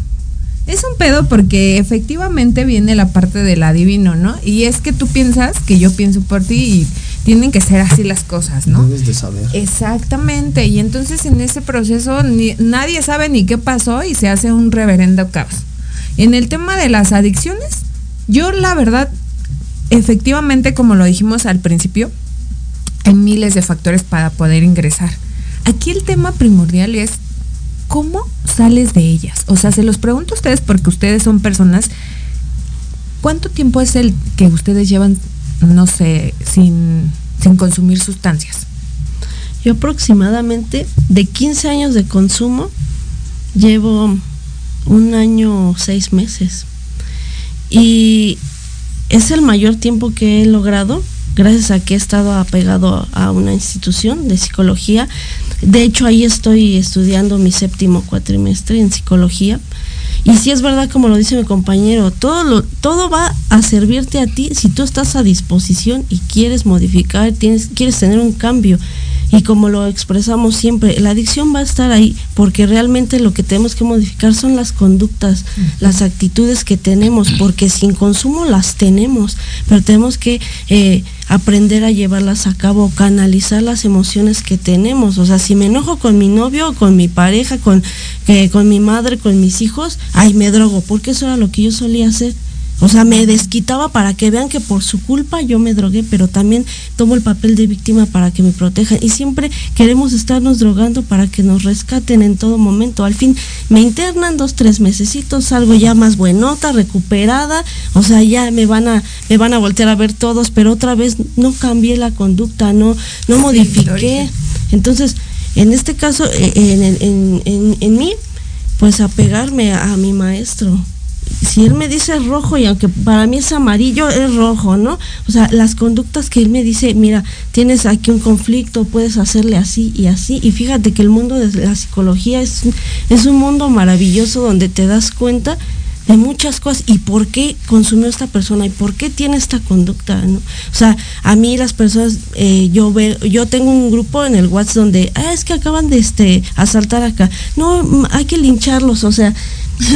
Es un pedo porque efectivamente viene la parte del adivino, ¿no? Y es que tú piensas que yo pienso por ti y tienen que ser así las cosas, ¿no? Debes de saber. Exactamente. Y entonces en ese proceso nadie sabe ni qué pasó y se hace un reverendo caos. En el tema de las adicciones, yo la verdad, efectivamente, como lo dijimos al principio, hay miles de factores para poder ingresar. Aquí el tema primordial es ¿cómo sales de ellas? O sea, se los pregunto a ustedes porque ustedes son personas. ¿Cuánto tiempo es el que ustedes llevan, no sé, sin, consumir sustancias? Yo aproximadamente de 15 años de consumo llevo un año, seis meses. Y es el mayor tiempo que he logrado gracias a que he estado apegado a una institución de psicología. De hecho, ahí estoy estudiando mi séptimo cuatrimestre en psicología. Y si es verdad, como lo dice mi compañero, todo, lo, todo va a servirte a ti si tú estás a disposición y quieres modificar, tienes, quieres tener un cambio. Y como lo expresamos siempre, la adicción va a estar ahí porque realmente lo que tenemos que modificar son las conductas, las actitudes que tenemos, porque sin consumo las tenemos, pero tenemos que eh, aprender a llevarlas a cabo, canalizar las emociones que tenemos. O sea, si me enojo con mi novio, con mi pareja, con, eh, con mi madre, con mis hijos, ay, me drogo, porque eso era lo que yo solía hacer o sea, me desquitaba para que vean que por su culpa yo me drogué, pero también tomo el papel de víctima para que me protejan. Y siempre queremos estarnos drogando para que nos rescaten en todo momento. Al fin me internan dos, tres mesecitos, salgo ya más buenota, recuperada. O sea, ya me van a, me van a voltear a ver todos, pero otra vez no cambié la conducta, no, no modifiqué. Entonces, en este caso, eh, en, en, en mí, pues apegarme a mi maestro si él me dice rojo y aunque para mí es amarillo, es rojo, ¿no? O sea, las conductas que él me dice, mira, tienes aquí un conflicto, puedes hacerle así y así. Y fíjate que el mundo de la psicología es, es un mundo maravilloso donde te das cuenta de muchas cosas y por qué consumió esta persona y por qué tiene esta conducta, ¿no? O sea, a mí las personas, eh, yo veo, yo tengo un grupo en el WhatsApp donde, ah, es que acaban de este asaltar acá. No, hay que lincharlos, o sea,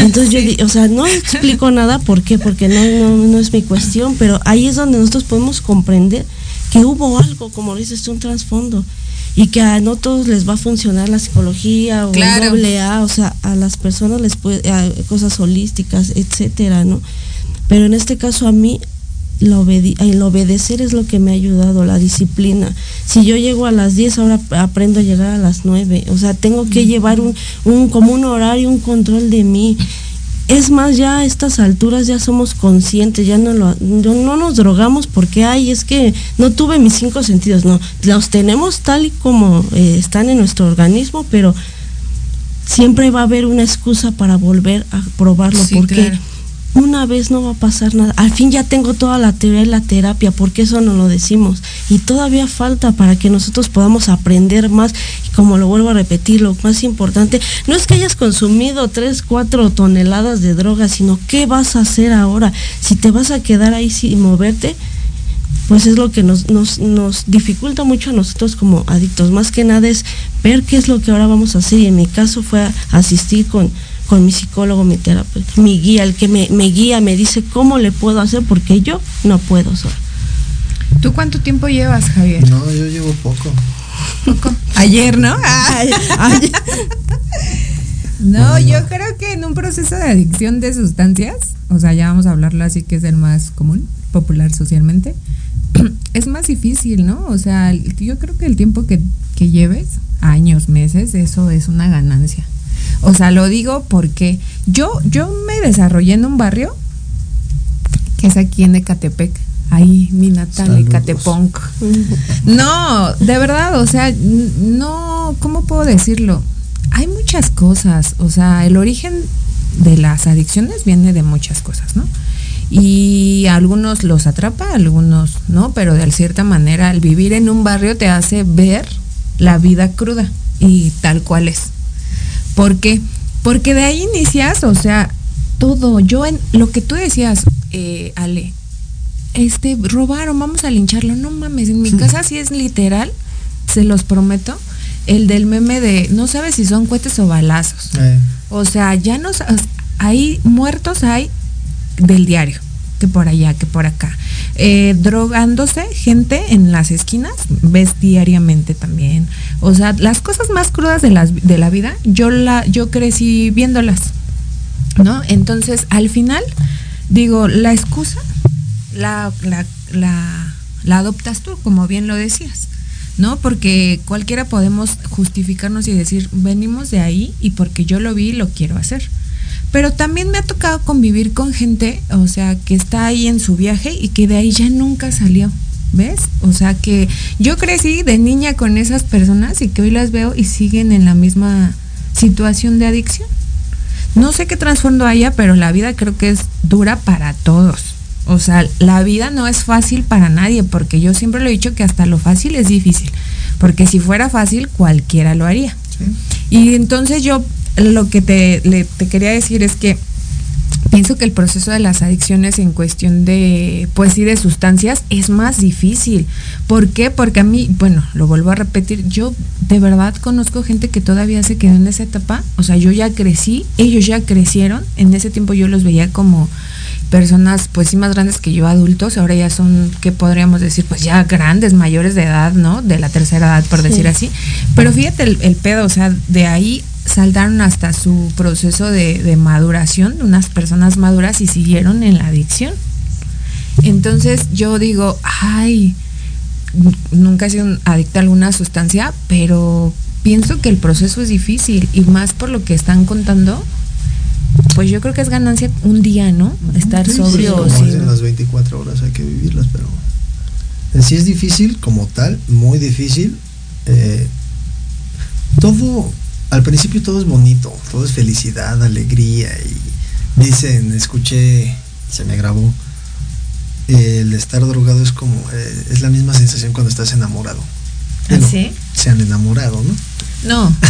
entonces yo, o sea, no explico nada, ¿por qué? Porque no, no, es mi cuestión, pero ahí es donde nosotros podemos comprender que hubo algo, como dices un trasfondo. y que a no todos les va a funcionar la psicología o Claro. el doble A, o sea, a las personas les puede, a cosas holísticas, etcétera, ¿no? Pero en este caso a mí la obedi- el obedecer es lo que me ha ayudado, la disciplina. Si yo llego a las 10, ahora ap- aprendo a llegar a las 9. O sea, tengo que llevar un, un como un horario, un control de mí. Es más, ya a estas alturas ya somos conscientes, ya no, lo, no, no nos drogamos porque, ay, es que no tuve mis cinco sentidos, no, los tenemos tal y como eh, están en nuestro organismo, pero siempre va a haber una excusa para volver a probarlo Sí, porque claro. Una vez no va a pasar nada. Al fin ya tengo toda la teoría y la terapia, porque eso no lo decimos. Y todavía falta para que nosotros podamos aprender más. Y como lo vuelvo a repetir, lo más importante, no es que hayas consumido 3, 4 toneladas de droga, sino qué vas a hacer ahora. Si te vas a quedar ahí sin moverte, pues es lo que nos, nos, dificulta mucho a nosotros como adictos. Más que nada es ver qué es lo que ahora vamos a hacer. Y en mi caso fue asistir con, con mi psicólogo, mi terapeuta, mi guía, el que me, me guía, me dice cómo le puedo hacer porque yo no puedo sola. ¿Tú cuánto tiempo llevas, Javier? No, yo llevo poco. Poco. Ayer, ¿no? No, yo creo que en un proceso de adicción de sustancias, o sea, ya vamos a hablarlo así que es el más común, popular socialmente, es más difícil, ¿no? O sea, yo creo que el tiempo que, que lleves, años, meses, eso es una ganancia. O sea, lo digo porque yo, yo me desarrollé en un barrio que es aquí en Ecatepec, ahí mi natal. Ecateponc. No, de verdad, o sea, no, ¿cómo puedo decirlo? Hay muchas cosas, o sea, el origen de las adicciones viene de muchas cosas, ¿no? Y algunos los atrapa, algunos no, pero de cierta manera el vivir en un barrio te hace ver la vida cruda y tal cual es. ¿Por qué? Porque de ahí inicias, o sea, todo. Yo en lo que tú decías, eh, Ale, este, robaron, vamos a lincharlo. No mames, en mi casa sí es literal, se los prometo, el del meme de no sabes si son cohetes o balazos. Eh, O sea, ya no hay muertos hay del diario, que por allá, que por acá. Eh, drogándose gente en las esquinas, ves diariamente también. O sea, las cosas más crudas de, las, de la vida, yo, la, yo crecí viéndolas, ¿no? Entonces, al final, digo, la excusa la, la, la, la adoptas tú, como bien lo decías. ¿no? Porque cualquiera podemos justificarnos y decir, venimos de ahí y porque yo lo vi lo quiero hacer. Pero también me ha tocado convivir con gente, o sea, que está ahí en su viaje y que de ahí ya nunca salió. ¿Ves? O sea que yo crecí de niña con esas personas y que hoy las veo y siguen en la misma situación de adicción. No sé qué trasfondo haya, pero la vida creo que es dura para todos. O sea, la vida no es fácil para nadie, porque yo siempre lo he dicho que hasta lo fácil es difícil. Porque si fuera fácil, cualquiera lo haría. Y entonces yo lo que te, le- te quería decir es que pienso que el proceso de las adicciones en cuestión de, pues sí, de sustancias es más difícil. ¿Por qué? Porque a mí, bueno, lo vuelvo a repetir, yo de verdad conozco gente que todavía se quedó en esa etapa. O sea, yo ya crecí, ellos ya crecieron. En ese tiempo yo los veía como personas pues sí más grandes que yo adultos, ahora ya son, ¿qué podríamos decir? Pues ya grandes, mayores de edad, ¿no? De la tercera edad, por Sí. decir así. Pero fíjate el, el pedo, o sea, de ahí saltaron hasta su proceso de, de maduración, unas personas maduras y siguieron en la adicción. Entonces yo digo, ay, nunca he sido adicta a alguna sustancia, pero pienso que el proceso es difícil y más por lo que están contando, pues yo creo que es ganancia un día, ¿no? Estar Sí, sí, sobrio. como sin- dicen, las 24 horas hay que vivirlas, pero en sí es difícil como tal, muy difícil. Eh, todo, al principio todo es bonito, todo es felicidad, alegría y dicen, escuché, se me grabó, el estar drogado es como, eh, es la misma sensación cuando estás enamorado. ¿Ah, Digo, sí? Se han enamorado, ¿no? No.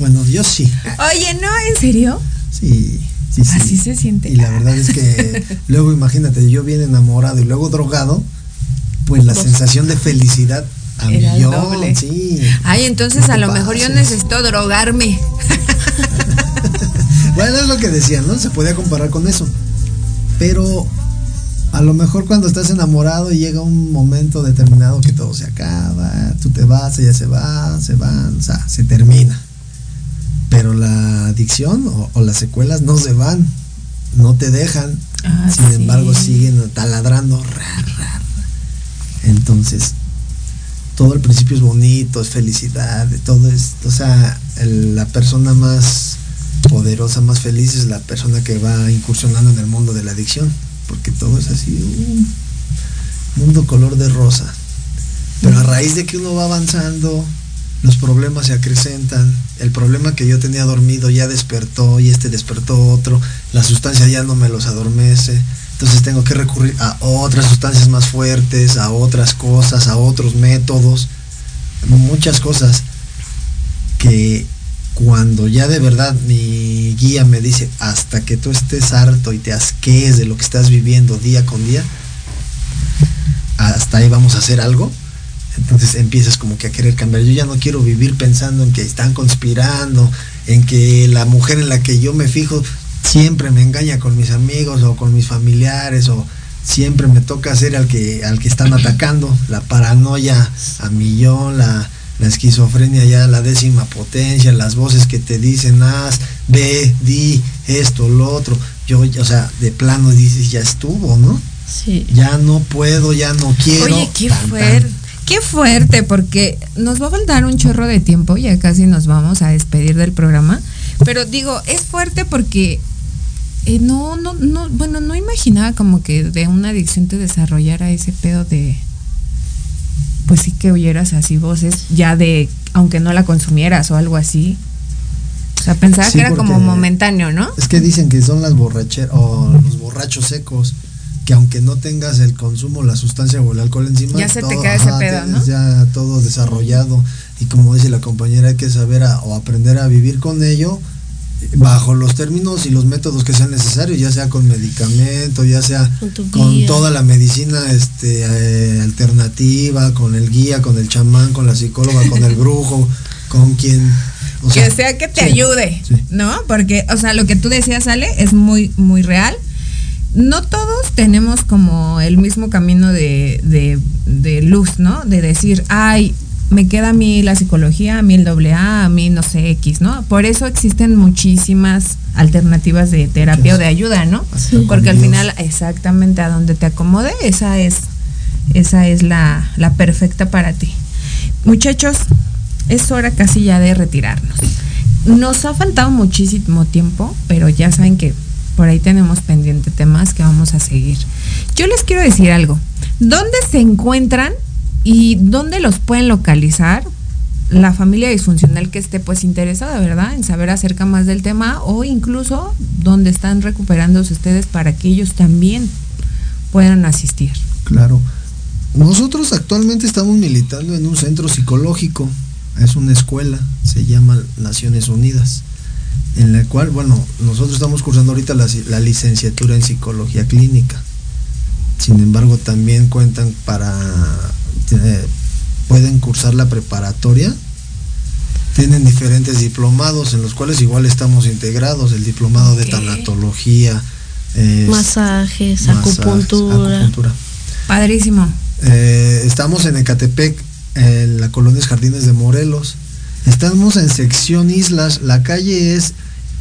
Bueno, yo sí. Oye, ¿no? ¿En serio? Sí, sí, sí. Así se siente. Y la verdad es que luego imagínate, yo bien enamorado y luego drogado, pues la Dos. sensación de felicidad a Era el millón, doble. sí. Ay, entonces No a lo mejor yo necesito drogarme. Bueno, es lo que decían, ¿no? Se podía comparar con eso. Pero a lo mejor cuando estás enamorado y llega un momento determinado que todo se acaba, tú te vas, ella se va, se van, o sea, se termina. Pero la adicción o, las secuelas no se van, no te dejan, ah, sin embargo siguen taladrando. Entonces, todo al principio es bonito, es felicidad, todo es, o sea, la persona más poderosa, más feliz es la persona que va incursionando en el mundo de la adicción, porque todo es así, un mundo color de rosa. Pero a raíz de que uno va avanzando, los problemas se acrecentan, el problema que yo tenía dormido ya despertó y este despertó otro, la sustancia ya no me los adormece, entonces tengo que recurrir a otras sustancias más fuertes, a otras cosas, a otros métodos, muchas cosas que cuando ya de verdad mi guía me dice hasta que tú estés harto y te asquees de lo que estás viviendo día con día, hasta ahí vamos a hacer algo. Entonces empiezas como que a querer cambiar. Yo ya no quiero vivir pensando en que están conspirando, en que la mujer en la que yo me fijo siempre me engaña con mis amigos o con mis familiares o siempre me toca ser al que al que están atacando, la paranoia a millón, la, la esquizofrenia ya la décima potencia, las voces que te dicen, haz, ve, di, esto, lo otro. Yo, o sea, de plano dices, ya estuvo, ¿no? Sí. Ya no puedo, ya no quiero. Oye, qué fuerte. Qué fuerte, porque nos va a faltar un chorro de tiempo, ya casi nos vamos a despedir del programa. Pero digo, es fuerte porque eh, no, no, no, bueno, no imaginaba como que de una adicción te desarrollara ese pedo de, pues sí que oyeras así voces, ya de, aunque no la consumieras o algo así. O sea, pensaba que era como momentáneo, ¿no? Es que dicen que son las borracheras o los borrachos secos, que aunque no tengas el consumo, la sustancia o el alcohol encima, ya se te queda ese pedo, ¿no? Ya todo desarrollado y como dice la compañera, hay que saber o aprender a vivir con ello bajo los términos y los métodos que sean necesarios, ya sea con medicamento, ya sea con, toda la medicina este, eh, alternativa, con el guía, con el chamán, con la psicóloga, con el brujo, con quien... que sea que te ayude, ¿no? Porque, o sea, lo que tú decías, Ale, es muy, muy real. No todos tenemos como el mismo camino de, de, de luz, ¿no? De decir, ay, me queda a mí la psicología, a mí el doble A, a mí no sé X, ¿no? Por eso existen muchísimas alternativas de terapia o de ayuda, ¿no? Porque al final, exactamente a donde te acomode, esa es, esa es la, la perfecta para ti. Muchachos, es hora casi ya de retirarnos. Nos ha faltado muchísimo tiempo, pero ya saben que por ahí tenemos pendiente temas que vamos a seguir. Yo les quiero decir algo. ¿Dónde se encuentran ¿Y dónde los pueden localizar? La familia disfuncional que esté pues interesada, ¿verdad? En saber acerca más del tema o incluso dónde están recuperándose ustedes para que ellos también puedan asistir. Claro. Nosotros actualmente estamos militando en un centro psicológico, es una escuela, se llama Naciones Unidas, en la cual, bueno, nosotros estamos cursando ahorita la, la licenciatura en psicología clínica. Sin embargo, también cuentan para este, pueden cursar la preparatoria. Tienen diferentes diplomados en los cuales igual estamos integrados, el diplomado de tanatología, masajes, acupuntura. Padrísimo. Eh, estamos en Ecatepec, en la colonia Jardines de Morelos. Estamos en sección Islas, la calle es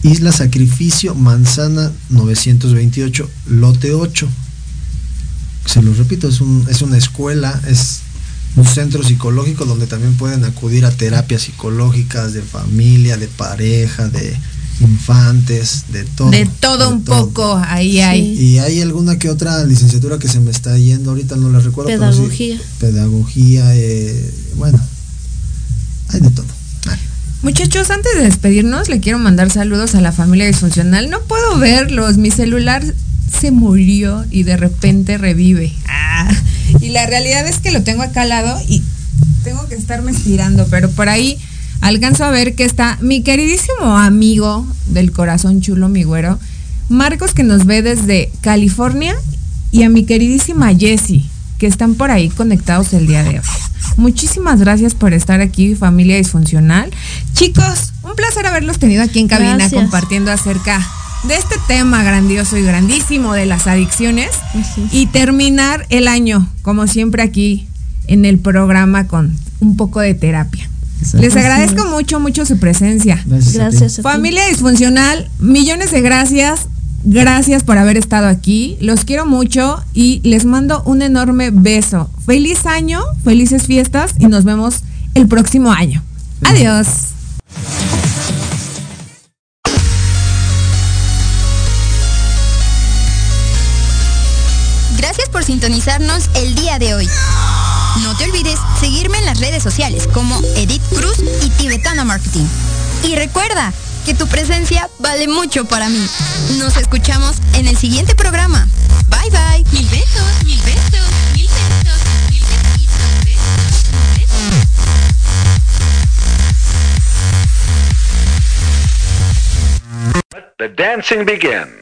Isla Sacrificio, Manzana 928, lote 8. Se lo repito, es, un, es una escuela, es un centro psicológico donde también pueden acudir a terapias psicológicas de familia, de pareja, de infantes, de todo. De todo un poco, ahí hay. Y hay alguna que otra licenciatura que se me está yendo, ahorita no la recuerdo. Pedagogía. pedagogía, eh, bueno, hay de todo. Muchachos, antes de despedirnos, le quiero mandar saludos a la familia disfuncional. No puedo verlos, mi celular se murió y de repente revive. Ah, y la realidad es que lo tengo acá al lado y tengo que estarme estirando, pero por ahí alcanzo a ver que está mi queridísimo amigo del corazón chulo, mi güero, Marcos, que nos ve desde California, y a mi queridísima Jessie, que están por ahí conectados el día de hoy. Muchísimas gracias por estar aquí, familia disfuncional. Chicos, un placer haberlos tenido aquí en cabina compartiendo acerca de este tema grandioso y grandísimo de las adicciones y terminar el año, como siempre aquí en el programa con un poco de terapia. Les agradezco mucho, mucho su presencia. Gracias. a ti. Familia disfuncional, millones de gracias. Gracias por haber estado aquí. Los quiero mucho y les mando un enorme beso. Feliz año, felices fiestas y nos vemos el próximo año. Adiós. Gracias por sintonizarnos el día de hoy. No te olvides seguirme en las redes sociales como Edith Cruz y Tibetana Marketing. Y recuerda que tu presencia vale mucho para mí. Nos escuchamos en el siguiente programa. Bye bye. Mil besos, mil besos, mil besos, mil besitos, besos, besos. Let the dancing begin.